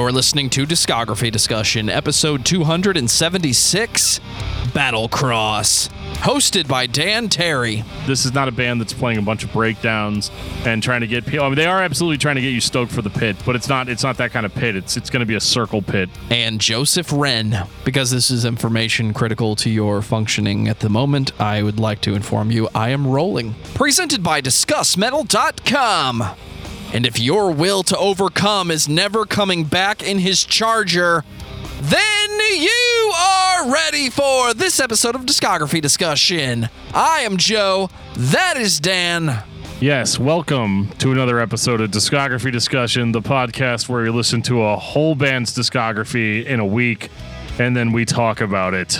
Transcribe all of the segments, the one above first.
You're listening to Discography Discussion, episode 276 Battlecross, hosted by Dan Terry. This is not a band that's playing a bunch of breakdowns and trying to get people. I mean, they are absolutely trying to get you stoked for the pit, but it's not. It's not that kind of pit. It's it's going to be a circle pit. And Joseph Wren. Because this is information critical to your functioning at the moment, I would like to inform you I am rolling. Presented by DiscussMetal.com. And if your will to overcome is never coming back in his charger, then you are ready for this episode of Discography Discussion. I am Joe. That is Dan. Yes, welcome to another episode of Discography Discussion, the podcast where we listen to a whole band's discography in a week and then we talk about it.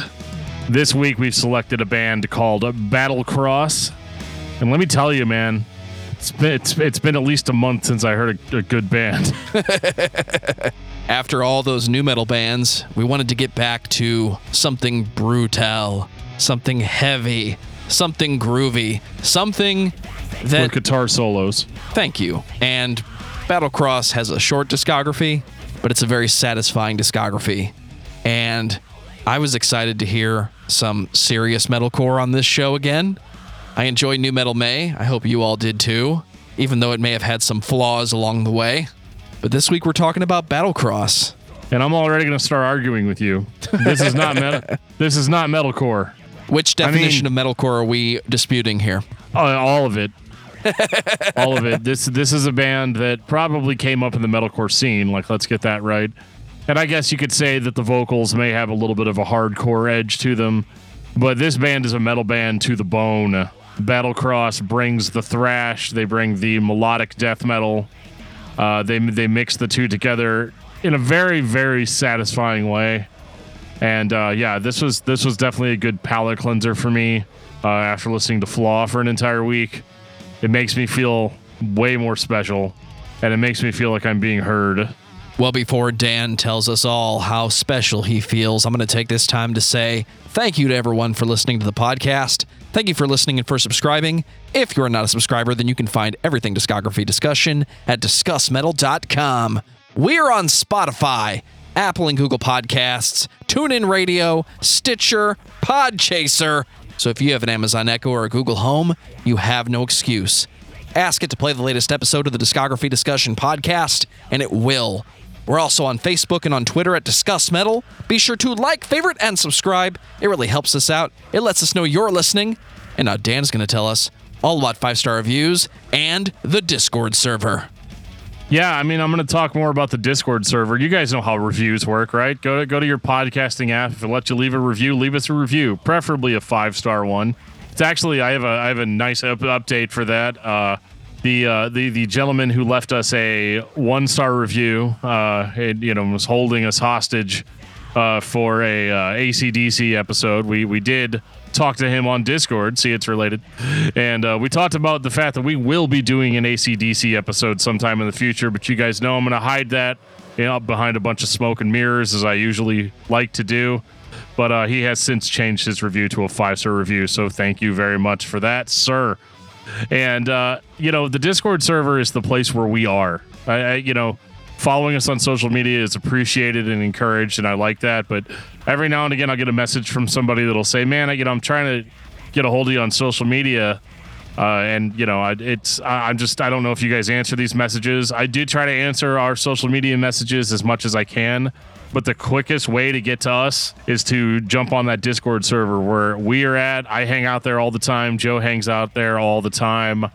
This week we've selected a band called Battlecross. And let me tell you, man, it's been, it's, it's been at least a month since I heard a, a good band. After all those nu metal bands, we wanted to get back to something brutal, something heavy, something groovy, something that. With guitar solos. Thank you. And Battlecross has a short discography, but it's a very satisfying discography. And I was excited to hear some serious metalcore on this show again. I enjoy New Metal May. I hope you all did too, even though it may have had some flaws along the way. But this week we're talking about Battlecross. And I'm already going to start arguing with you. This is not metal. this is not metalcore. Which definition of metalcore are we disputing here? Uh, all of it. all of it. This this is a band that probably came up in the metalcore scene. Like, let's get that right. And I guess you could say that the vocals may have a little bit of a hardcore edge to them, but this band is a metal band to the bone. Battlecross brings the thrash. They bring the melodic death metal. Uh, they they mix the two together in a very very satisfying way. And uh, yeah, this was this was definitely a good palate cleanser for me uh, after listening to Flaw for an entire week. It makes me feel way more special, and it makes me feel like I'm being heard. Well, before Dan tells us all how special he feels, I'm going to take this time to say thank you to everyone for listening to the podcast. Thank you for listening and for subscribing. If you're not a subscriber, then you can find everything discography discussion at discussmetal.com. We're on Spotify, Apple and Google Podcasts, TuneIn Radio, Stitcher, Podchaser. So if you have an Amazon Echo or a Google Home, you have no excuse. Ask it to play the latest episode of the Discography Discussion podcast, and it will. We're also on Facebook and on Twitter at Discuss Metal. Be sure to like, favorite, and subscribe. It really helps us out. It lets us know you're listening. And now Dan's going to tell us all about five star reviews and the Discord server. Yeah, I mean, I'm going to talk more about the Discord server. You guys know how reviews work, right? Go to go to your podcasting app. If it lets you leave a review, leave us a review, preferably a five star one. It's actually I have a I have a nice up- update for that. Uh, the uh, the the gentleman who left us a one star review, uh, it, you know, was holding us hostage uh, for a uh, ACDC episode. We we did talk to him on Discord. See, it's related, and uh, we talked about the fact that we will be doing an ACDC episode sometime in the future. But you guys know I'm going to hide that you know, behind a bunch of smoke and mirrors, as I usually like to do. But uh, he has since changed his review to a five star review. So thank you very much for that, sir. And uh, you know, the Discord server is the place where we are. I, I, you know, following us on social media is appreciated and encouraged, and I like that. But every now and again, I'll get a message from somebody that'll say, "Man, I, you know, I'm trying to get a hold of you on social media." Uh, and you know, I, it's I, I'm just I don't know if you guys answer these messages. I do try to answer our social media messages as much as I can, but the quickest way to get to us is to jump on that Discord server where we are at. I hang out there all the time. Joe hangs out there all the time.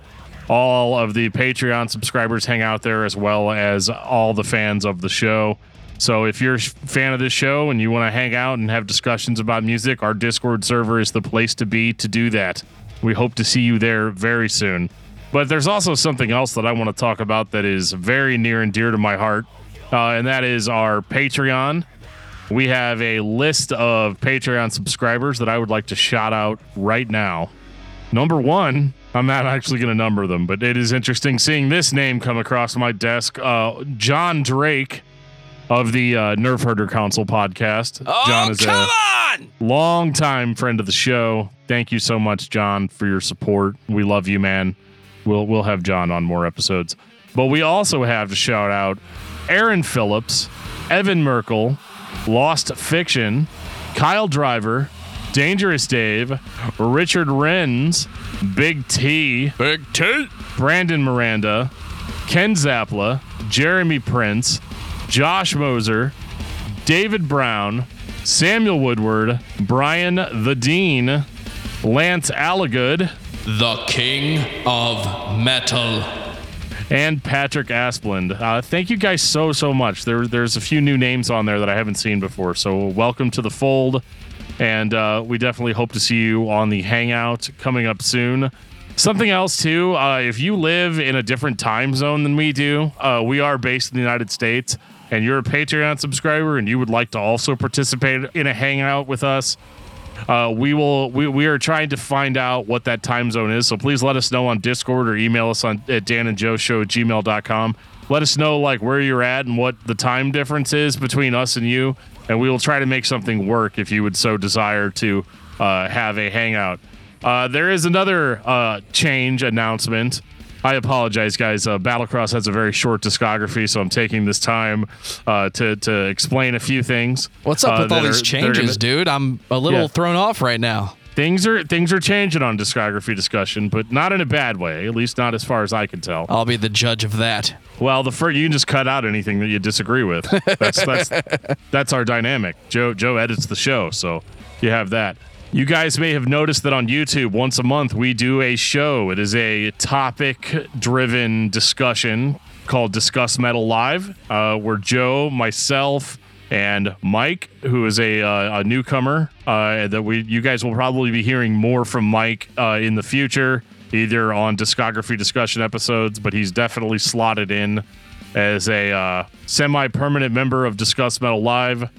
All of the Patreon subscribers hang out there as well as all the fans of the show. So if you're a fan of this show and you want to hang out and have discussions about music, our Discord server is the place to be to do that. We hope to see you there very soon. But there's also something else that I want to talk about that is very near and dear to my heart, uh, and that is our Patreon. We have a list of Patreon subscribers that I would like to shout out right now. Number one, I'm not actually going to number them, but it is interesting seeing this name come across my desk. Uh, John Drake of the uh, Nerve Herder Council podcast. Oh, John is come a on! longtime friend of the show. Thank you so much, John, for your support. We love you, man. We'll we'll have John on more episodes. But we also have to shout out Aaron Phillips, Evan Merkel, Lost Fiction, Kyle Driver, Dangerous Dave, Richard Renz, Big T, Big T. Brandon Miranda, Ken Zapla, Jeremy Prince, Josh Moser, David Brown, Samuel Woodward, Brian the Dean, Lance Allagood, The king of metal. And Patrick Asplund. Uh, thank you guys so so much. There, there's a few new names on there that I haven't seen before, so welcome to the fold. And uh, we definitely hope to see you on the Hangout coming up soon. Something else too, uh, if you live in a different time zone than we do, uh, we are based in the United States, and you're a Patreon subscriber, and you would like to also participate in a Hangout with us. Uh, we will we, we are trying to find out what that time zone is so please let us know on discord or email us on at dan and joe show gmail.com let us know like where you're at and what the time difference is between us and you and we will try to make something work if you would so desire to uh, have a hangout. Uh, there is another uh, change announcement I apologize, guys. Uh, Battlecross has a very short discography, so I'm taking this time uh, to to explain a few things. What's up uh, with all these are changes, gonna- dude? I'm a little Yeah. thrown off right now. Things are things are changing on discography discussion, but not in a bad way. At least not as far as I can tell. I'll be the judge of that. Well, the first you can just cut out anything that you disagree with. That's that's that's our dynamic. Joe Joe edits the show, so you have that. You guys may have noticed that on YouTube, once a month we do a show. It is a topic-driven discussion called Discuss Metal Live, uh, where Joe, myself, and Mike, who is a, uh, a newcomer, uh, that we you guys will probably be hearing more from Mike uh, in the future, either on discography discussion episodes, but he's definitely slotted in as a uh, semi-permanent member of Discuss Metal Live.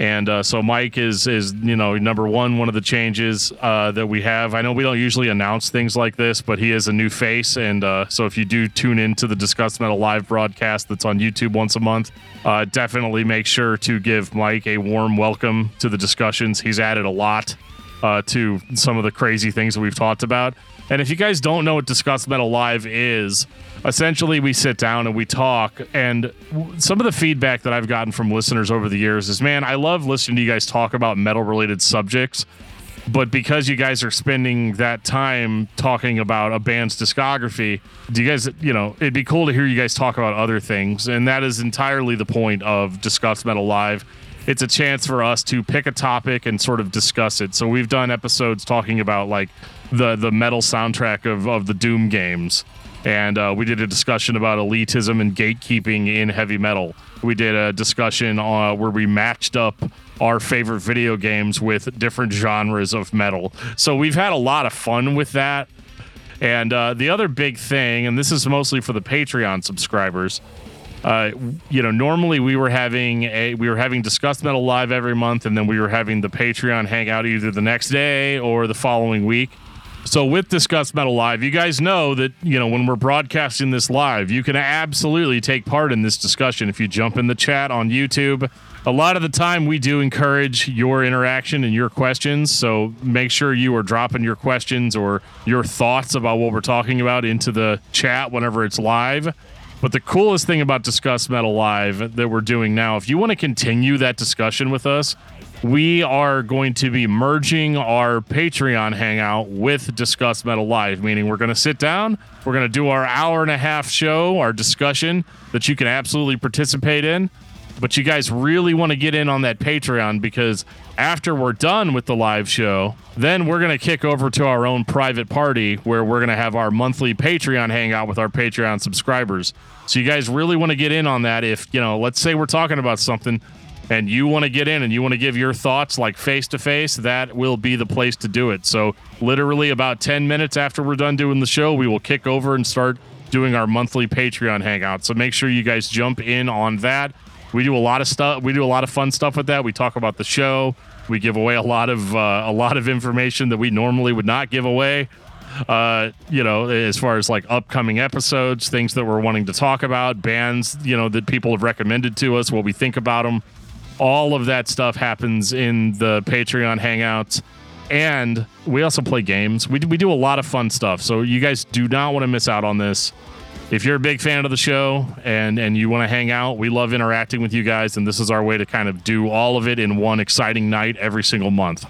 And uh, so Mike is is you know number one one of the changes uh, that we have. I know we don't usually announce things like this, but he is a new face, and uh, so if you do tune into the Discuss Metal live broadcast that's on YouTube once a month, uh, definitely make sure to give Mike a warm welcome to the discussions. He's added a lot uh, to some of the crazy things that we've talked about. And if you guys don't know what Discuss Metal Live is, essentially we sit down and we talk. And some of the feedback that I've gotten from listeners over the years is, man, I love listening to you guys talk about metal related subjects. But because you guys are spending that time talking about a band's discography, do you guys, you know, it'd be cool to hear you guys talk about other things. And that is entirely the point of Discuss Metal Live. It's a chance for us to pick a topic and sort of discuss it. So we've done episodes talking about like the the metal soundtrack of, of the Doom games. And uh, we did a discussion about elitism and gatekeeping in heavy metal. We did a discussion uh, where we matched up our favorite video games with different genres of metal. So we've had a lot of fun with that. And uh, the other big thing, and this is mostly for the Patreon subscribers, uh, you know, normally we were having a we were having Discuss Metal live every month, and then we were having the Patreon hangout either the next day or the following week. So with Discuss Metal Live, you guys know that you know when we're broadcasting this live, you can absolutely take part in this discussion if you jump in the chat on YouTube. A lot of the time, we do encourage your interaction and your questions. So make sure you are dropping your questions or your thoughts about what we're talking about into the chat whenever it's live. But the coolest thing about Discuss Metal Live that we're doing now, if you want to continue that discussion with us, we are going to be merging our Patreon hangout with Discuss Metal Live, meaning we're going to sit down, we're going to do our hour and a half show, our discussion that you can absolutely participate in. But you guys really want to get in on that Patreon because after we're done with the live show, then we're going to kick over to our own private party where we're going to have our monthly Patreon hangout with our Patreon subscribers. So you guys really want to get in on that if, you know, let's say we're talking about something and you want to get in and you want to give your thoughts like face to face, that will be the place to do it. So, literally, about 10 minutes after we're done doing the show, we will kick over and start doing our monthly Patreon hangout. So, make sure you guys jump in on that. We do a lot of stuff. We do a lot of fun stuff with that. We talk about the show. We give away a lot of uh, a lot of information that we normally would not give away uh, you know, as far as like upcoming episodes, things that we're wanting to talk about, bands, you know, that people have recommended to us, what we think about them. All of that stuff happens in the Patreon hangouts. And we also play games. We, we do a lot of fun stuff. So you guys do not want to miss out on this. if you're a big fan of the show and and you want to hang out, we love interacting with you guys, and this is our way to kind of do all of it in one exciting night every single month.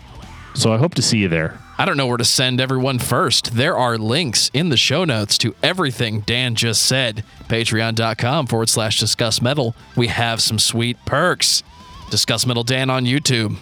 So I hope to see you there. I don't know where to send everyone first. There are links in the show notes to everything Dan just said. Patreon.com forward slash discuss metal. We have some sweet perks. Discuss Metal Dan on YouTube.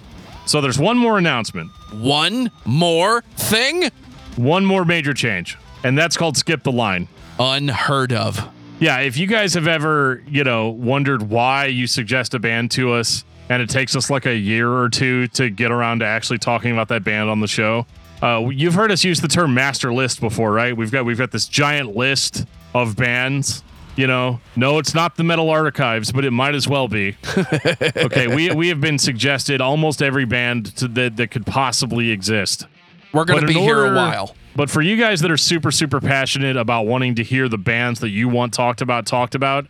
So there's one more announcement, One more thing one more major change, and that's called skip the line. unheard of. Yeah, if you guys have ever, you know, wondered why you suggest a band to us and it takes us like a year or two to get around to actually talking about that band on the show, uh, you've heard us use the term master list before, right? We've got we've got this giant list of bands. You know, no, it's not the Metal Archives, but it might as well be. okay, we we have been suggested almost every band to, that that could possibly exist. We're going to be in here a while. But for you guys that are super, super passionate about wanting to hear the bands that you want talked about, talked about,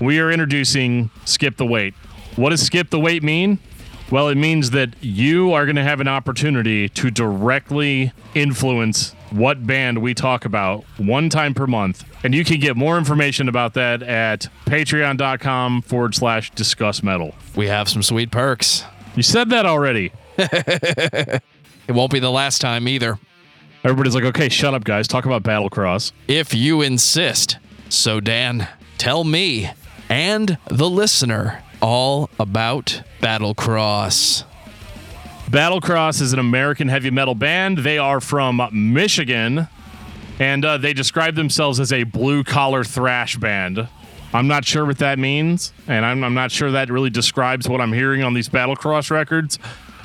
we are introducing Skip the Wait. What does Skip the Wait mean? Well, it means that you are going to have an opportunity to directly influence what band we talk about one time per month. And you can get more information about that at patreon.com forward slash discuss metal. We have some sweet perks. You said that already. It won't be the last time either. Everybody's like, okay, shut up, guys. Talk about Battlecross. if you insist. So, Dan, tell me and the listener all about Battlecross. Battlecross is an American heavy metal band. They are from Michigan, and uh, they describe themselves as a blue collar thrash band. I'm not sure what that means, and I'm, I'm not sure that really describes what I'm hearing on these Battlecross records.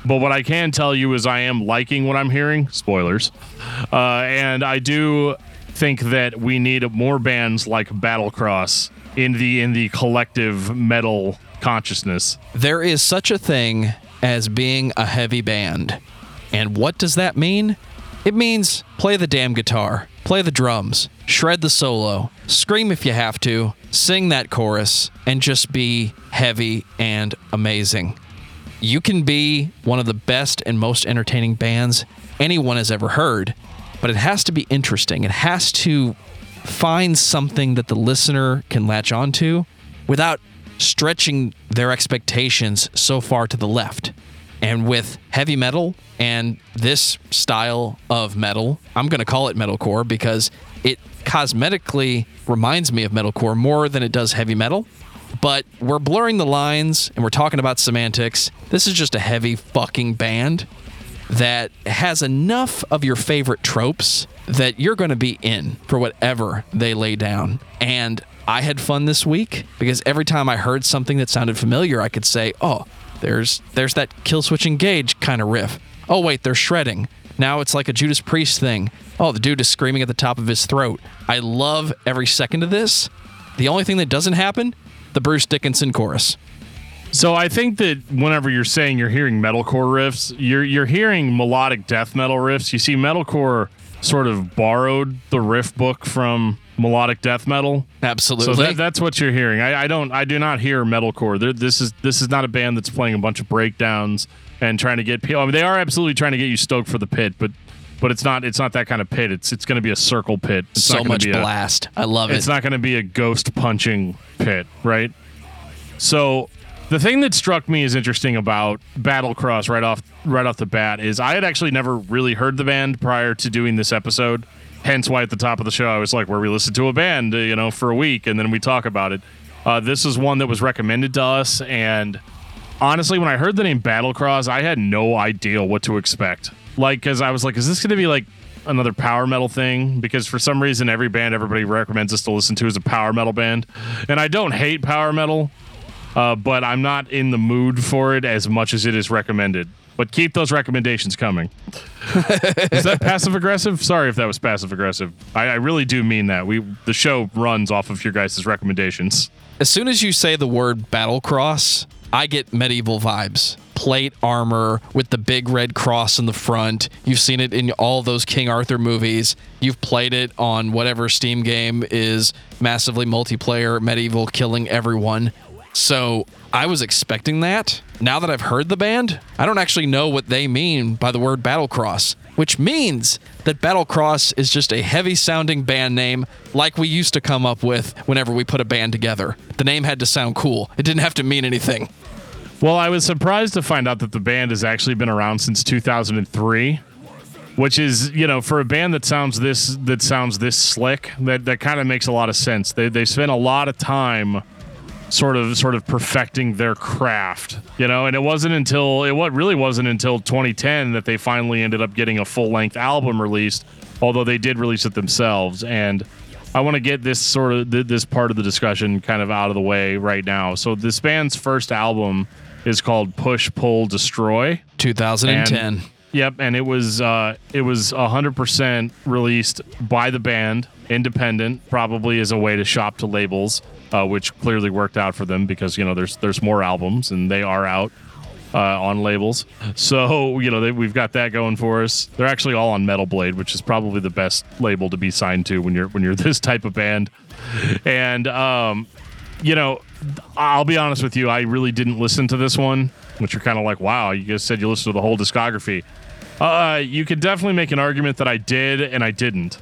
But what I can tell you is I am liking what I'm hearing. Spoilers. Uh, and I do think that we need more bands like Battlecross in the in the collective metal consciousness. There is such a thing as being a heavy band. And what does that mean? It means play the damn guitar, play the drums, shred the solo, scream if you have to, sing that chorus, and just be heavy and amazing. You can be one of the best and most entertaining bands anyone has ever heard, but it has to be interesting. It has to find something that the listener can latch onto without stretching their expectations so far to the left. And with heavy metal and this style of metal, I'm going to call it metalcore because it cosmetically reminds me of metalcore more than it does heavy metal. But we're blurring the lines and we're talking about semantics. This is just a heavy fucking band that has enough of your favorite tropes that you're going to be in for whatever they lay down. And I had fun this week because every time I heard something that sounded familiar, I could say, "Oh, there's there's that Killswitch Engage kind of riff. Oh wait, they're shredding. Now it's like a Judas Priest thing. Oh, the dude is screaming at the top of his throat. I love every second of this. The only thing that doesn't happen, the Bruce Dickinson chorus. So I think that whenever you're saying you're hearing metalcore riffs, you're you're hearing melodic death metal riffs. You see, metalcore sort of borrowed the riff book from melodic death metal. Absolutely. So that, that's what you're hearing. I, I don't. I do not hear metalcore. There, this is this is not a band that's playing a bunch of breakdowns and trying to get people. I mean, they are absolutely trying to get you stoked for the pit, but but it's not. It's not that kind of pit. It's it's going to be a circle pit. It's so much blast. I love it. it's not going to be a ghost punching pit, right? So the thing that struck me as interesting about Battlecross right off right off the bat is I had actually never really heard the band prior to doing this episode. Hence why at the top of the show I was like, where we listen to a band, you know, for a week and then we talk about it. Uh, this is one that was recommended to us, and honestly, when I heard the name Battlecross, I had no idea what to expect. Like, because I was like, is this going to be like another power metal thing? Because for some reason, every band everybody recommends us to listen to is a power metal band, and I don't hate power metal, uh, but I'm not in the mood for it as much as it is recommended. But keep those recommendations coming. is that passive aggressive? Sorry if that was passive aggressive. I, I really do mean that. We the show runs off of your guys' recommendations. As soon as you say the word battle cross, I get medieval vibes. Plate armor with the big red cross in the front. You've seen it in all those King Arthur movies. You've played it on whatever Steam game is massively multiplayer, medieval, killing everyone. So I was expecting that. Now that I've heard the band, I don't actually know what they mean by the word battle cross. which means that Battlecross is just a heavy sounding band name like we used to come up with whenever we put a band together. The name had to sound cool, it didn't have to mean anything. Well, I was surprised to find out that the band has actually been around since 2003, which is, you know, for a band that sounds this that sounds this slick, that that kind of makes a lot of sense. They they spent a lot of time sort of sort of perfecting their craft, you know, and it wasn't until it what really wasn't until 2010 that they finally ended up getting a full-length album released, although they did release it themselves and I want to get this sort of th- this part of the discussion kind of out of the way right now. So this band's first album is called Push Pull Destroy. 2010. And, yep, and it was uh, it was 100% released by the band, independent, probably as a way to shop to labels, uh, which clearly worked out for them because you know there's there's more albums and they are out. Uh, on labels, so you know they, we've got that going for us. They're actually all on Metal Blade, which is probably the best label to be signed to when you're when you're this type of band. And um, you know, I'll be honest with you, I really didn't listen to this one, which you're kind of like, wow, you guys said you listened to the whole discography. Uh, you could definitely make an argument that I did and I didn't.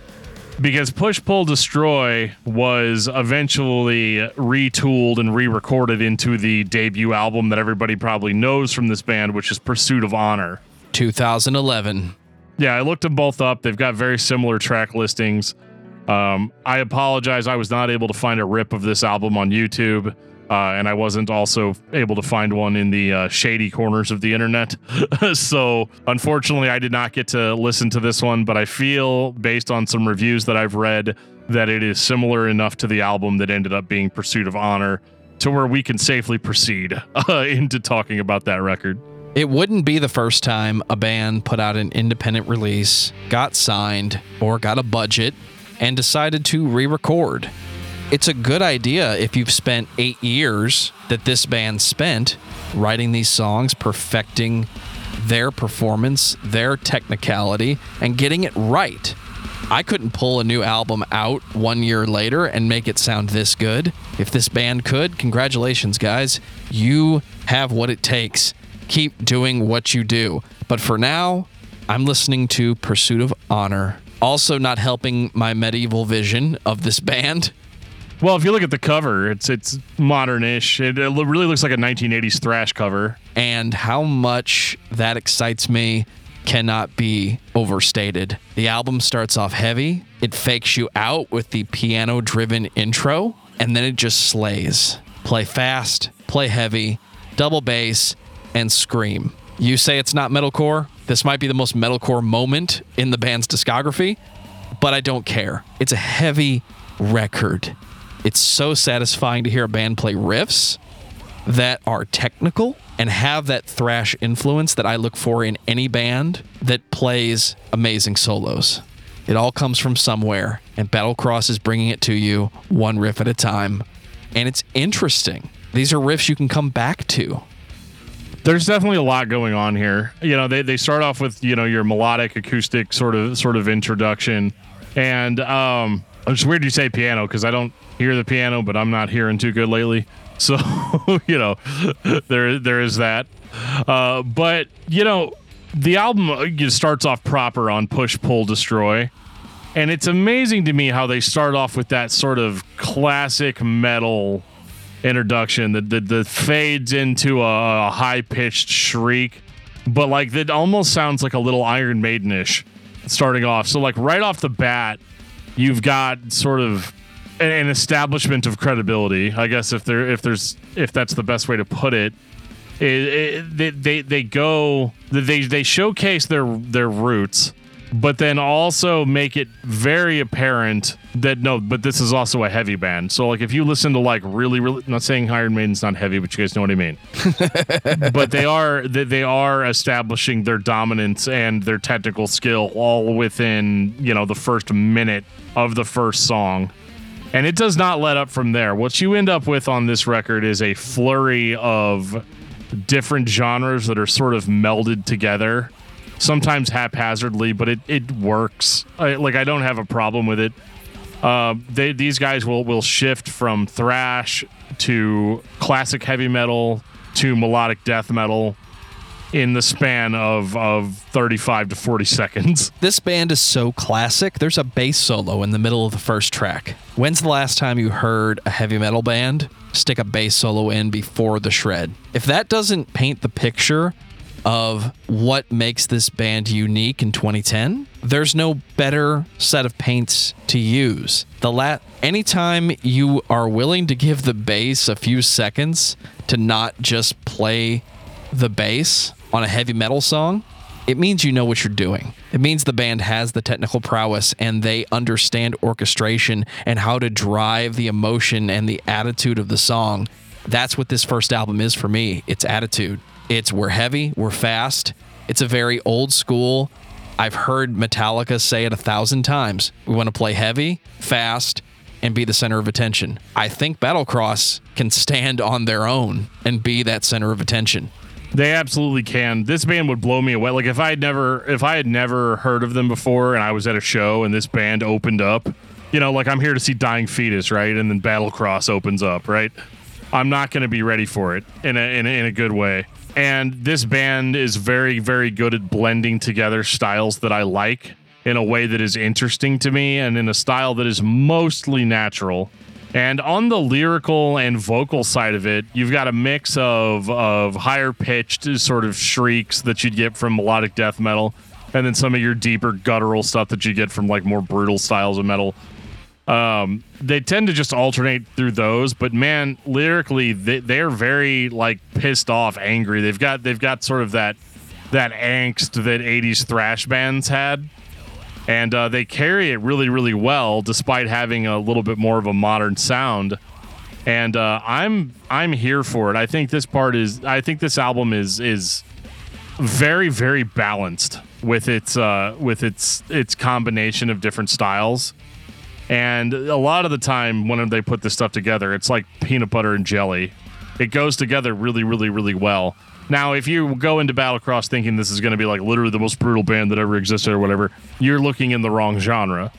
Because Push Pull Destroy was eventually retooled and re recorded into the debut album that everybody probably knows from this band, which is Pursuit of Honor. 2011. Yeah, I looked them both up. They've got very similar track listings. Um, I apologize. I was not able to find a rip of this album on YouTube. Uh, and I wasn't also able to find one in the uh, shady corners of the internet. so, unfortunately, I did not get to listen to this one, but I feel, based on some reviews that I've read, that it is similar enough to the album that ended up being Pursuit of Honor to where we can safely proceed uh, into talking about that record. It wouldn't be the first time a band put out an independent release, got signed, or got a budget, and decided to re record. It's a good idea if you've spent eight years that this band spent writing these songs, perfecting their performance, their technicality, and getting it right. I couldn't pull a new album out one year later and make it sound this good. If this band could, congratulations, guys. You have what it takes. Keep doing what you do. But for now, I'm listening to Pursuit of Honor. Also, not helping my medieval vision of this band. Well, if you look at the cover, it's it's modern-ish. It, it really looks like a 1980s thrash cover. And how much that excites me cannot be overstated. The album starts off heavy, it fakes you out with the piano driven intro, and then it just slays. Play fast, play heavy, double bass, and scream. You say it's not metalcore? This might be the most metalcore moment in the band's discography, but I don't care. It's a heavy record. It's so satisfying to hear a band play riffs that are technical and have that thrash influence that I look for in any band that plays amazing solos. It all comes from somewhere, and Battlecross is bringing it to you one riff at a time. And it's interesting. These are riffs you can come back to. There's definitely a lot going on here. You know, they, they start off with, you know, your melodic acoustic sort of sort of introduction. And um it's weird you say piano because I don't hear the piano, but I'm not hearing too good lately. So, you know, there there is that. Uh, but you know, the album uh, starts off proper on Push Pull Destroy, and it's amazing to me how they start off with that sort of classic metal introduction that that, that fades into a, a high pitched shriek, but like that almost sounds like a little Iron Maidenish starting off. So like right off the bat, you've got sort of an establishment of credibility, I guess if there if there's if that's the best way to put it. It, it, they, they they go they they showcase their their roots, but then also make it very apparent that no, but this is also a heavy band. So like if you listen to like really really not saying Iron Maiden's not heavy, but you guys know what I mean. but they are they, they are establishing their dominance and their technical skill all within you know the first minute of the first song and it does not let up from there. What you end up with on this record is a flurry of different genres that are sort of melded together, sometimes haphazardly, but it, it works. I, like, I don't have a problem with it. Uh, they, these guys will, will shift from thrash to classic heavy metal to melodic death metal. in the span of of 35 to 40 seconds. This band is so classic. There's a bass solo in the middle of the first track. When's the last time you heard a heavy metal band stick a bass solo in before the shred? If that doesn't paint the picture of what makes this band unique in 2010, there's no better set of paints to use. The la- anytime you are willing to give the bass a few seconds to not just play the bass on a heavy metal song, it means you know what you're doing. It means the band has the technical prowess and they understand orchestration and how to drive the emotion and the attitude of the song. That's what this first album is for me. It's attitude. It's we're heavy, we're fast. It's a very old school. I've heard Metallica say it a thousand times. We want to play heavy, fast, and be the center of attention. I think Battlecross can stand on their own and be that center of attention. They absolutely can. This band would blow me away. Like if I had never if I had never heard of them before and I was at a show and this band opened up, you know, like I'm here to see Dying Fetus, right? And then Battlecross opens up, right? I'm not going to be ready for it in a, in a in a good way. And this band is very very good at blending together styles that I like in a way that is interesting to me and in a style that is mostly natural. And on the lyrical and vocal side of it, you've got a mix of of higher pitched sort of shrieks that you'd get from melodic death metal, and then some of your deeper guttural stuff that you get from like more brutal styles of metal. Um, they tend to just alternate through those, but man, lyrically, they, they're very like pissed off, angry. They've got they've got sort of that that angst that '80s thrash bands had and uh, they carry it really, really well, despite having a little bit more of a modern sound. And uh, I'm I'm here for it. I think this part is. I think this album is is very, very balanced with its uh, with its its combination of different styles. And a lot of the time, when they put this stuff together, it's like peanut butter and jelly. It goes together really, really, really well. Now, if you go into Battlecross thinking this is going to be like literally the most brutal band that ever existed or whatever, you're looking in the wrong genre.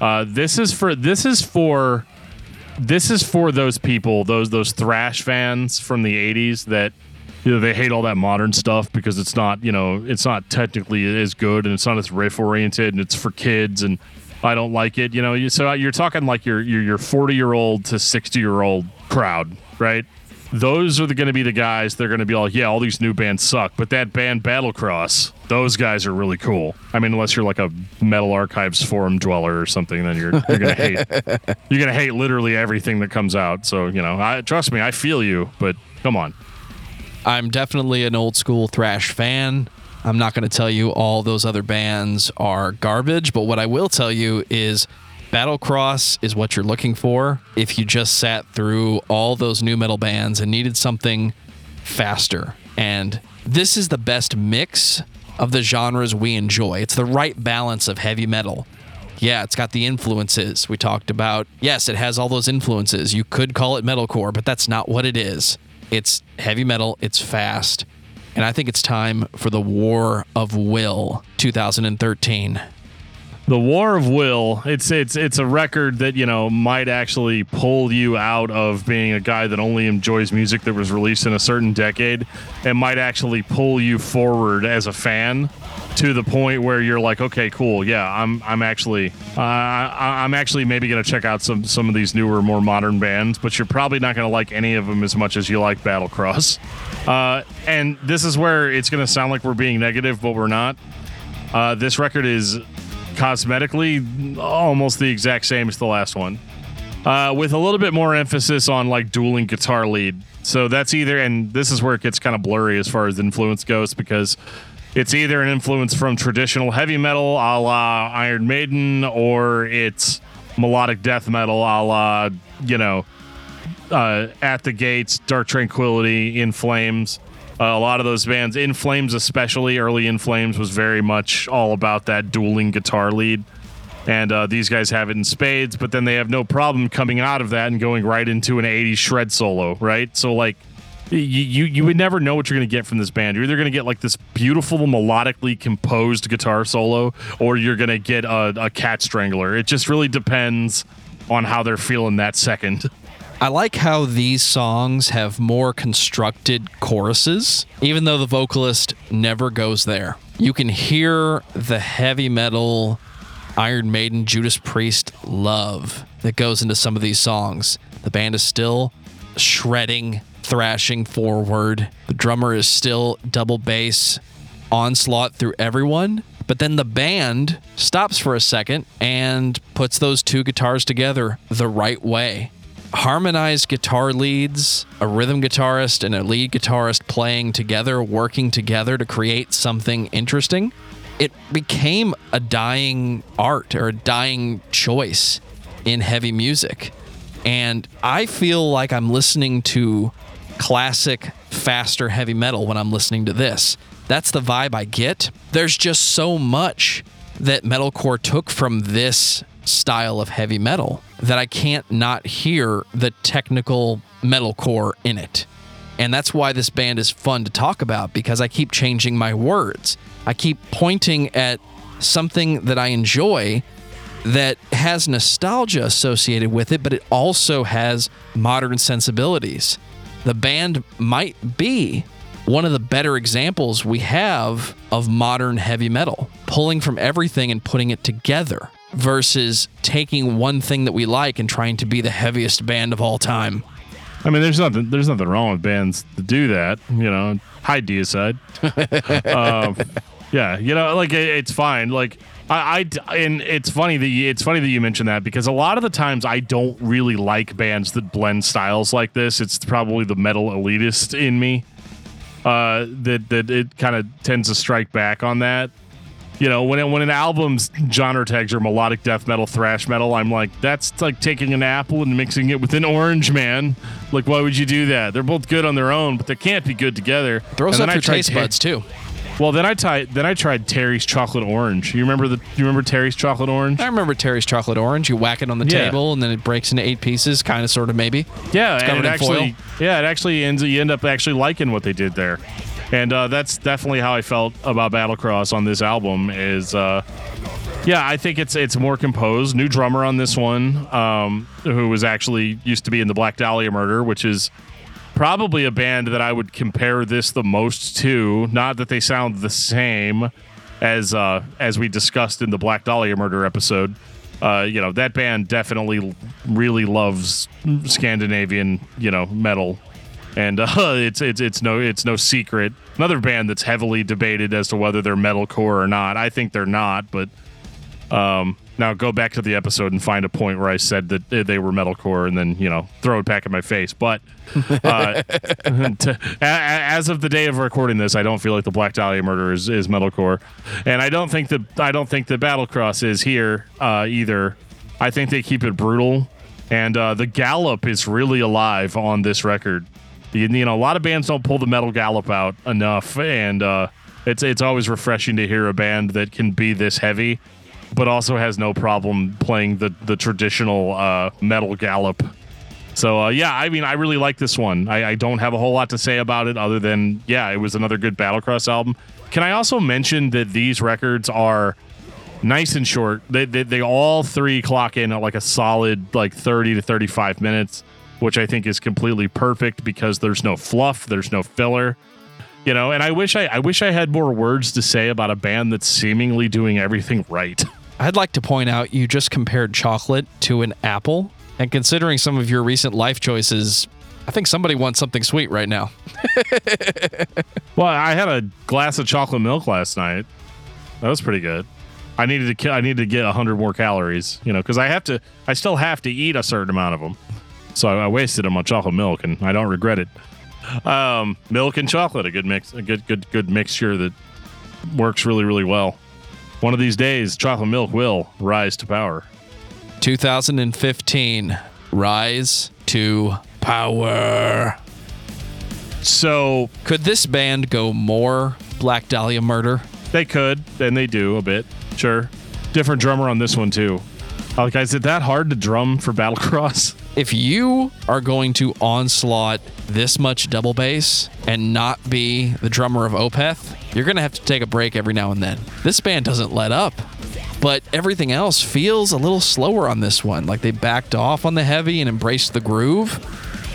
Uh, this is for this is for this is for those people, those those thrash fans from the '80s that you know they hate all that modern stuff because it's not you know it's not technically as good and it's not as riff oriented and it's for kids and I don't like it. You know, you, so you're talking like your your your 40 year old to 60 year old crowd, right? those are going to be the guys they're going to be like, yeah, all these new bands suck, but that band Battlecross, those guys are really cool. I mean, unless you're like a Metal Archives forum dweller or something, then you're you're going to hate you're going to hate literally everything that comes out. So you know, I, trust me, I feel you, but come on. I'm definitely an old school thrash fan. I'm not going to tell you all those other bands are garbage, but what I will tell you is Battlecross is what you're looking for if you just sat through all those nu metal bands and needed something faster. And this is the best mix of the genres we enjoy. It's the right balance of heavy metal. Yeah, it's got the influences we talked about. Yes, it has all those influences. You could call it metalcore, but that's not what it is. It's heavy metal, it's fast. And I think it's time for the War of Will 2013 the War of Will. It's it's it's a record that you know might actually pull you out of being a guy that only enjoys music that was released in a certain decade, and might actually pull you forward as a fan to the point where you're like, okay, cool, yeah, I'm I'm actually uh, I'm actually maybe gonna check out some some of these newer, more modern bands, but you're probably not gonna like any of them as much as you like Battlecross. Uh, and this is where it's gonna sound like we're being negative, but we're not. Uh, this record is cosmetically almost the exact same as the last one, uh, with a little bit more emphasis on like dueling guitar lead. So that's either, and this is where it gets kind of blurry as far as influence goes because it's either an influence from traditional heavy metal a la Iron Maiden or it's melodic death metal a la, you know, uh, At the Gates, Dark Tranquillity, In Flames. Uh, a lot of those bands, In Flames especially, early In Flames was very much all about that dueling guitar lead. And uh, these guys have it in spades, but then they have no problem coming out of that and going right into an 80s shred solo, right? So, like, you, you, would never know what you're going to get from this band. You're either going to get like this beautiful, melodically composed guitar solo, or you're going to get a, a cat strangler. It just really depends on how they're feeling that second. I like how these songs have more constructed choruses, even though the vocalist never goes there. You can hear the heavy metal Iron Maiden, Judas Priest love that goes into some of these songs. The band is still shredding, thrashing forward. The drummer is still double bass onslaught through everyone. But then the band stops for a second and puts those two guitars together the right way. Harmonized guitar leads, a rhythm guitarist and a lead guitarist playing together, working together to create something interesting. It became a dying art or a dying choice in heavy music. And I feel like I'm listening to classic, faster heavy metal when I'm listening to this. That's the vibe I get. There's just so much that metalcore took from this style of heavy metal that I can't not hear the technical metalcore in it. And that's why this band is fun to talk about because I keep changing my words. I keep pointing at something that I enjoy that has nostalgia associated with it, but it also has modern sensibilities. The band might be one of the better examples we have of modern heavy metal, pulling from everything and putting it together versus taking one thing that we like and trying to be the heaviest band of all time. I mean, there's nothing there's nothing wrong with bands to do that. You know, hi Deicide. um, yeah, you know, like it, it's fine. Like I, I and it's funny that you, it's funny that you mentioned that because a lot of the times I don't really like bands that blend styles like this. It's probably the metal elitist in me uh, that that it kind of tends to strike back on that. You know, when it, when an album's genre tags are melodic death metal, thrash metal, I'm like, that's like taking an apple and mixing it with an orange, man. Like, why would you do that? They're both good on their own, but they can't be good together. Throws And up your taste ta- buds too. Well, then I tried then I tried Terry's chocolate orange. You remember the you remember Terry's chocolate orange? I remember Terry's chocolate orange. You whack it on the Yeah. table and then it breaks into eight pieces, kind of, sort of, maybe. Yeah, covered and it actually, foil. yeah, it actually ends. You end up actually liking what they did there, and uh, that's definitely how I felt about Battlecross on this album. Is uh, yeah, I think it's it's more composed. New drummer on this one, um, who was actually used to be in the Black Dahlia Murder, which is probably a band that I would compare this the most to. Not that they sound the same as uh, as we discussed in the Black Dahlia Murder episode. Uh, you know that band definitely really loves Scandinavian, you know, metal, and uh, it's it's it's no it's no secret. Another band that's heavily debated as to whether they're metalcore or not. I think they're not, but um, now go back to the episode and find a point where I said that they- they were metalcore, and then you know throw it back in my face. But uh, to, a- as of the day of recording this, I don't feel like the Black Dahlia Murder is, is metalcore, and I don't think that I don't think that Battlecross is here uh, either. I think they keep it brutal, and uh, the gallop is really alive on this record. You, you know, a lot of bands don't pull the metal gallop out enough, and uh, it's it's always refreshing to hear a band that can be this heavy, but also has no problem playing the the traditional uh, metal gallop. So uh, yeah, I mean, I really like this one. I, I don't have a whole lot to say about it other than yeah, it was another good Battlecross album. Can I also mention that these records are nice and short. They, they they all three clock in at like a solid like 30 to 35 minutes, which I think is completely perfect because there's no fluff, there's no filler. You know, and I wish I I wish I had more words to say about a band that's seemingly doing everything right. I'd like to point out you just compared chocolate to an apple. And considering some of your recent life choices, I think somebody wants something sweet right now. Well, I had a glass of chocolate milk last night. That was pretty good. I needed to I needed to get 100 more calories, you know, cuz I have to I still have to eat a certain amount of them. So I wasted them on chocolate milk and I don't regret it. Um, milk and chocolate, a good mix, a good good good mixture that works really really well. One of these days, chocolate milk will rise to power. 2015 Rise to Power. So Could this band go more Black Dahlia murder? they could, and they do a bit. Sure. Different drummer on this one too. Oh, guys, is it that hard to drum for Battlecross? If you are going to onslaught this much double bass and not be the drummer of Opeth, you're going to have to take a break every now and then. This band doesn't let up. but everything else feels a little slower on this one. Like they backed off on the heavy and embraced the groove.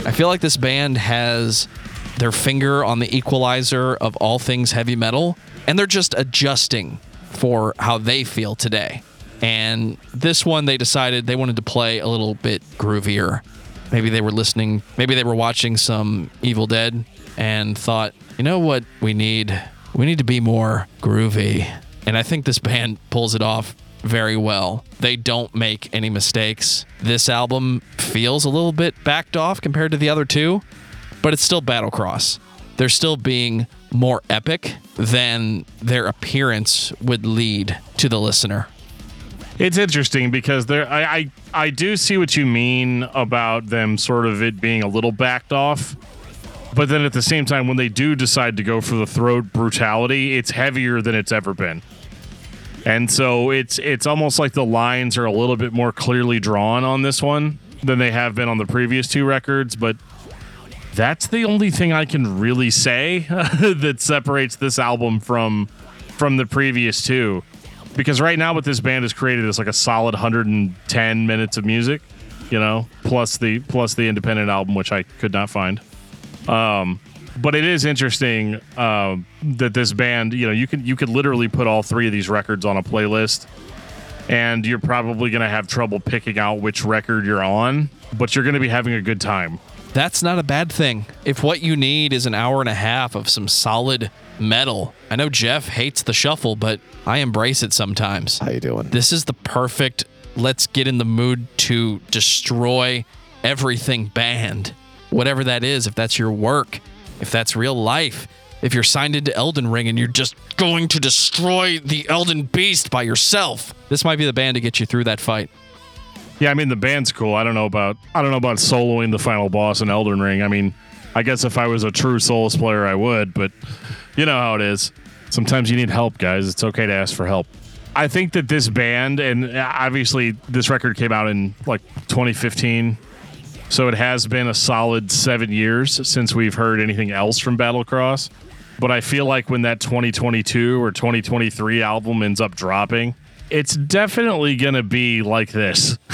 I feel like this band has their finger on the equalizer of all things heavy metal, and they're just adjusting for how they feel today. And this one, they decided they wanted to play a little bit groovier. Maybe they were listening, maybe they were watching some Evil Dead and thought, you know what we need? We need to be more groovy. And I think this band pulls it off very well. They don't make any mistakes. This album feels a little bit backed off compared to the other two, but it's still Battlecross. They're still being more epic than their appearance would lead to the listener. It's interesting because there, I, I, I do see what you mean about them sort of it being a little backed off, but then at the same time, when they do decide to go for the throat brutality, it's heavier than it's ever been, and so it's it's almost like the lines are a little bit more clearly drawn on this one than they have been on the previous two records, but. That's the only thing I can really say that separates this album from from the previous two because right now what this band has created is like a solid 110 minutes of music you know plus the plus the independent album which i could not find um but it is interesting uh, that this band you know you can you could literally put all three of these records on a playlist and you're probably going to have trouble picking out which record you're on but you're going to be having a good time that's not a bad thing. If what you need is an hour and a half of some solid metal, I know Jeff hates the shuffle, but I embrace it sometimes. How you doing? This is the perfect let's get in the mood to destroy everything band. Whatever that is, if that's your work, if that's real life, if you're signed into Elden Ring and you're just going to destroy the Elden Beast by yourself, this might be the band to get you through that fight. Yeah, I mean the band's cool. I don't know about I don't know about soloing the final boss in Elden Ring. I mean, I guess if I was a true Souls player, I would, but you know how it is. Sometimes you need help, guys. It's okay to ask for help. I think that this band, and obviously this record came out in like 2015, so it has been a solid seven years since we've heard anything else from Battlecross. But I feel like when that 2022 or 2023 album ends up dropping, it's definitely going to be like this,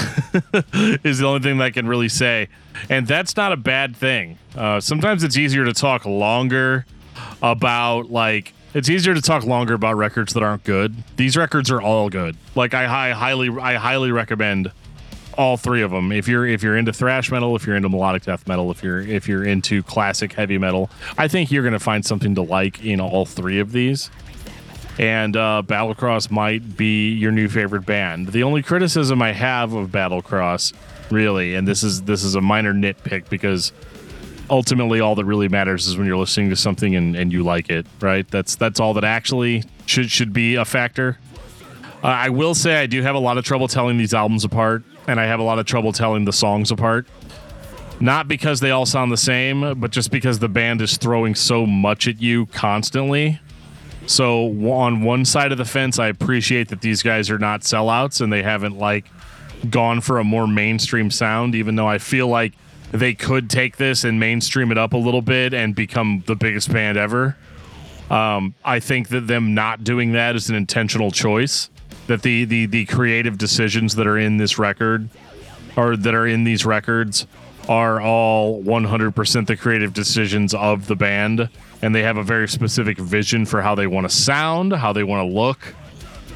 is the only thing that I can really say. And that's not a bad thing. Uh, sometimes it's easier to talk longer about, like, it's easier to talk longer about records that aren't good. These records are all good. Like I, I highly, I highly recommend all three of them. If you're if you're into thrash metal, if you're into melodic death metal, if you're if you're into classic heavy metal, I think you're going to find something to like in all three of these and uh, Battlecross might be your new favorite band. The only criticism I have of Battlecross, really, and this is this is a minor nitpick because ultimately all that really matters is when you're listening to something and, and you like it, right? That's that's all that actually should should be a factor. Uh, I will say I do have a lot of trouble telling these albums apart, and I have a lot of trouble telling the songs apart. Not because they all sound the same, but just because the band is throwing so much at you constantly so on one side of the fence, I appreciate that these guys are not sellouts and they haven't like gone for a more mainstream sound, even though I feel like they could take this and mainstream it up a little bit and become the biggest band ever. Um, I think that them not doing that is an intentional choice. That the the the creative decisions that are in this record or that are in these records are all 100% the creative decisions of the band and they have a very specific vision for how they want to sound, how they want to look,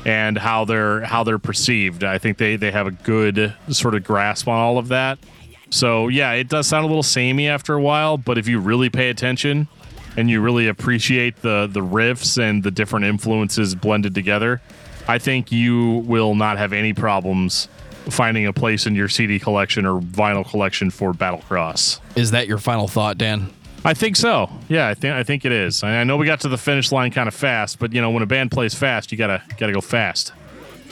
and how they're how they're perceived. I think they they have a good sort of grasp on all of that. So yeah, it does sound a little samey after a while, but if you really pay attention and you really appreciate the the riffs and the different influences blended together, I think you will not have any problems finding a place in your CD collection or vinyl collection for Battlecross. Is that your final thought, Dan? I think so. Yeah, I think I think it is. I know we got to the finish line kind of fast, but you know when a band plays fast, you gotta gotta go fast.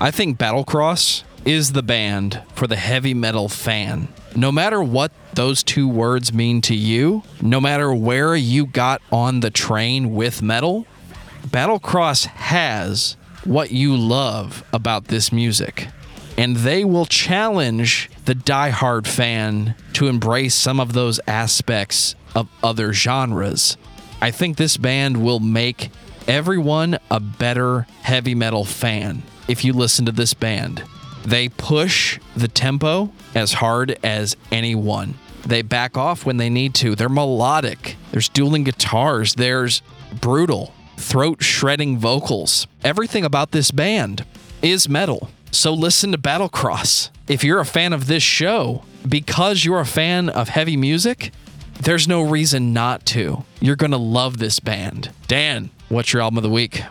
I think Battlecross is the band for the heavy metal fan. No matter what those two words mean to you, no matter where you got on the train with metal, Battlecross has what you love about this music and they will challenge the die-hard fan to embrace some of those aspects of other genres. I think this band will make everyone a better heavy metal fan. if you listen to this band. They push the tempo as hard as anyone. They back off when they need to. They're melodic. There's dueling guitars. There's brutal, throat shredding vocals. Everything about this band is metal. So listen to Battlecross. If you're a fan of this show, because you're a fan of heavy music, there's no reason not to. You're going to love this band. Dan, what's your album of the week?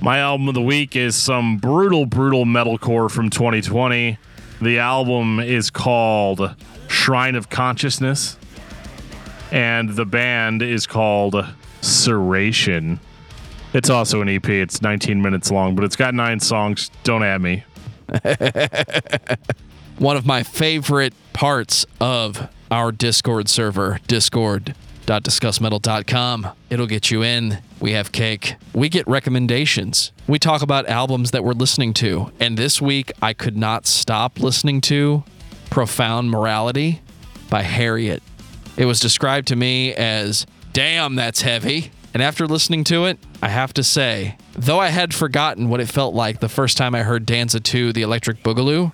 My album of the week is some brutal, brutal metalcore from 2020. The album is called Shrine of Consciousness, and the band is called Serration. It's also an EP. It's 19 minutes long, but it's got nine songs. Don't at me. One of my favorite parts of our Discord server, discord.discussmetal.com. It'll get you in. We have cake. We get recommendations. We talk about albums that we're listening to. And this week, I could not stop listening to Profound Morality by Harriet. It was described to me as, damn, that's heavy. And after listening to it, I have to say, though I had forgotten what it felt like the first time I heard Danza 2, the Electric Boogaloo,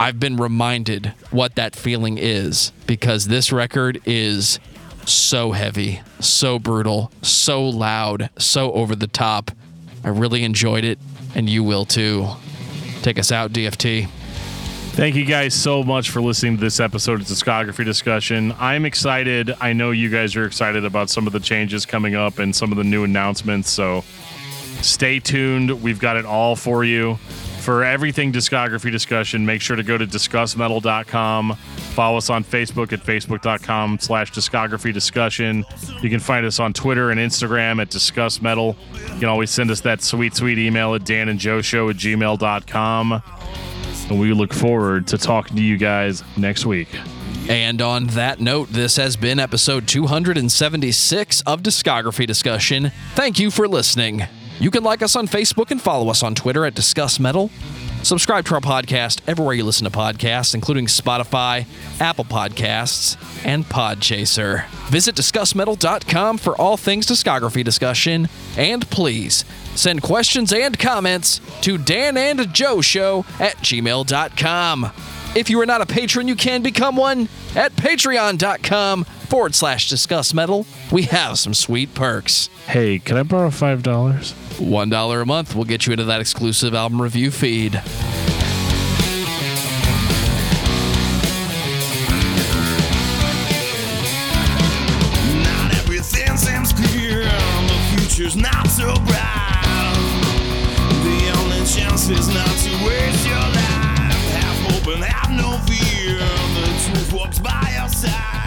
I've been reminded what that feeling is because this record is so heavy, so brutal, so loud, so over the top. I really enjoyed it, and you will too. Take us out, DFT. Thank you guys so much for listening to this episode of Discography Discussion. I'm excited. I know you guys are excited about some of the changes coming up and some of the new announcements. So stay tuned. We've got it all for you. For everything discography discussion, make sure to go to discussmetal.com. Follow us on Facebook at facebook.com slash discography discussion. You can find us on Twitter and Instagram at discussmetal. You can always send us that sweet, sweet email at danandjoeshow at gmail.com. And we look forward to talking to you guys next week. And on that note, this has been episode 276 of Discography Discussion. Thank you for listening. You can like us on Facebook and follow us on Twitter at Discuss Metal. Subscribe to our podcast everywhere you listen to podcasts, including Spotify, Apple Podcasts, and Podchaser. Visit DiscussMetal.com for all things discography discussion. And please send questions and comments to Dan and Joe Show at gmail.com. If you are not a patron, you can become one at patreon.com forward slash discuss metal. We have some sweet perks. Hey, can I borrow $5? $1 a month will get you into that exclusive album review feed. Not everything seems clear, the future's not so bright. The only chance is not to waste your walks by your side.